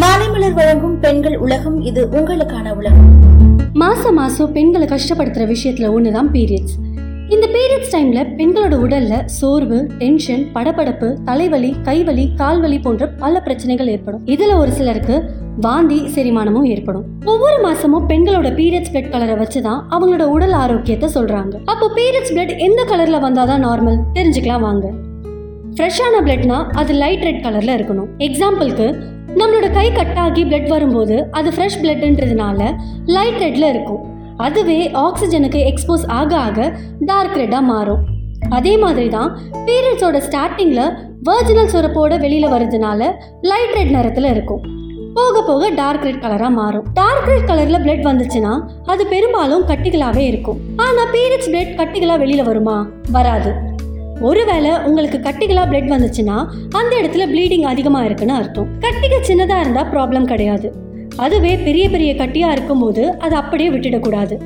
மாலைமலர் வழங்கும் பெண்கள் உலகம் இது உங்களுக்கான உலகம். மாசம் மாசம் பெண்களை கஷ்டப்படுத்துற விஷயத்துல ஒண்ணுதான் பீரியட்ஸ் இந்த பீரியட்ஸ் டைம்ல பெண்களோட உடல்ல சோர்வு டென்ஷன் படபடப்பு தலைவலி கைவலி கால்வலி போன்ற பல பிரச்சனைகள் ஏற்படும். இதுல ஒரு சிலருக்கு வாந்தி செரிமானமும் ஏற்படும். ஒவ்வொரு மாசமும் பெண்களோட பீரியட்ஸ் பிளட் கலரை வச்சுதான் அவங்களோட உடல் ஆரோக்கியத்தை சொல்றாங்க. அப்போ பீரியட்ஸ் பிளட் எந்த கலர்ல வந்தாதான் நார்மல் தெரிஞ்சுக்கலாம் வாங்க. ஃப்ரெஷ்ஷான பிளட்னா அது லைட் ரெட் கலர்ல இருக்கணும். எக்ஸாம்பிளுக்கு நம்மளோட கை கட்டாகி பிளட் வரும்போது அது ஃப்ரெஷ் பிளட்ன்றதுனால லைட் ரெட்ல இருக்கும். அதுவே ஆக்சிஜனுக்கு எக்ஸ்போஸ் ஆக ஆக டார்க் ரெட்டாக மாறும். அதே மாதிரி தான் பீரியட்ஸோட ஸ்டார்டிங்கில் வர்ஜினல் சுரப்போட வெளியில் வர்றதுனால லைட் ரெட் நிறத்தில் இருக்கும். போக போக டார்க் ரெட் கலராக மாறும். டார்க் ரெட் கலரில் பிளட் வந்துச்சுன்னா அது பெரும்பாலும் கட்டிகளாகவே இருக்கும். ஆனால் பீரியட்ஸ் பிளட் கட்டிகளாக வெளியில் வருமா? வராது. ஒருவேளை உங்களுக்கு கட்டிகளா பிளட் வந்துச்சுன்னா அந்த இடத்துல ப்ளீடிங் அதிகமாக இருக்குன்னு அர்த்தம். கட்டிகள் சின்னதாக இருந்தால் ப்ராப்ளம் கிடையாது. அதுவே பெரிய பெரிய கட்டியாக இருக்கும்போது அதை அப்படியே விட்டுடக்கூடாது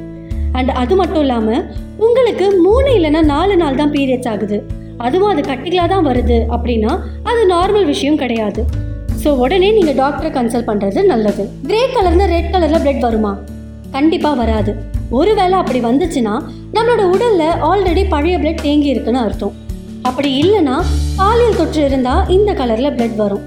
அண்ட் அது மட்டும் இல்லாமல் உங்களுக்கு மூணு இல்லைன்னா நாலு நாள் தான் பீரியட்ஸ் ஆகுது. அதுவும் அது கட்டிகளாக தான் வருது அப்படின்னா அது நார்மல் விஷயம் கிடையாது. ஸோ உடனே நீங்கள் டாக்டரை கன்சல்ட் பண்ணுறது நல்லது. கிரே கலர்னு ரெட் கலரில் பிளட் வருமா? கண்டிப்பாக வராது. ஒருவேளை அப்படி வந்துச்சுன்னா நம்மளோட உடல்ல ஆல்ரெடி பழைய பிளட் தேங்கி இருக்குன்னு அர்த்தம். அப்படி இல்லைன்னா பாலியல் தொற்று இருந்தால் இந்த கலரில் பிளட் வரும்.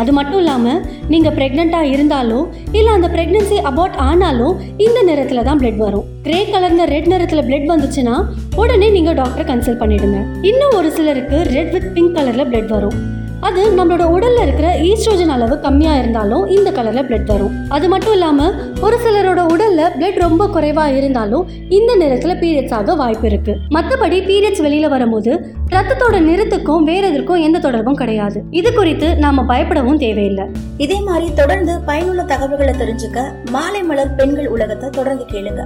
அது மட்டும் இல்லாமல் நீங்கள் ப்ரெக்னெண்ட்டாக இருந்தாலோ இல்லை அந்த ப்ரெக்னென்சி அபார்ட் ஆனாலும் இந்த நிறத்தில் தான் பிளட் வரும். கிரே கலர்ந்த ரெட் நிறத்தில் பிளட் வந்துச்சுன்னா உடனே நீங்கள் டாக்டரை கன்சல்ட் பண்ணிடுங்க. இன்னும் ஒரு சிலருக்கு ரெட் வித் பிங்க் கலரில் பிளட் வரும். அது நம்மளோட உடல்ல இருக்கிற ஈஸ்ட்ரோஜன் அளவு கம்மியா இருந்தாலும் இந்த கலர்ல பிளட் வரும். அது மட்டும் இல்லாம ஒரு சிலரோட உடல்ல பிளட் ரொம்ப குறைவா இருந்தாலும் இந்த நிறத்துல பீரியட்ஸ் ஆக வாய்ப்பு இருக்கு. மத்தபடி பீரியட்ஸ் வெளியில வரும்போது ரத்தத்தோட நிறத்துக்கும் வேற எதற்கும் எந்த தொடர்பும் கிடையாது. இது குறித்து நாம பயப்படவும் தேவையில்லை. இதே மாதிரி தொடர்ந்து பயனுள்ள தகவல்களை தெரிஞ்சுக்க மாலை மலர் பெண்கள் உலகத்தை தொடர்ந்து கேளுங்க.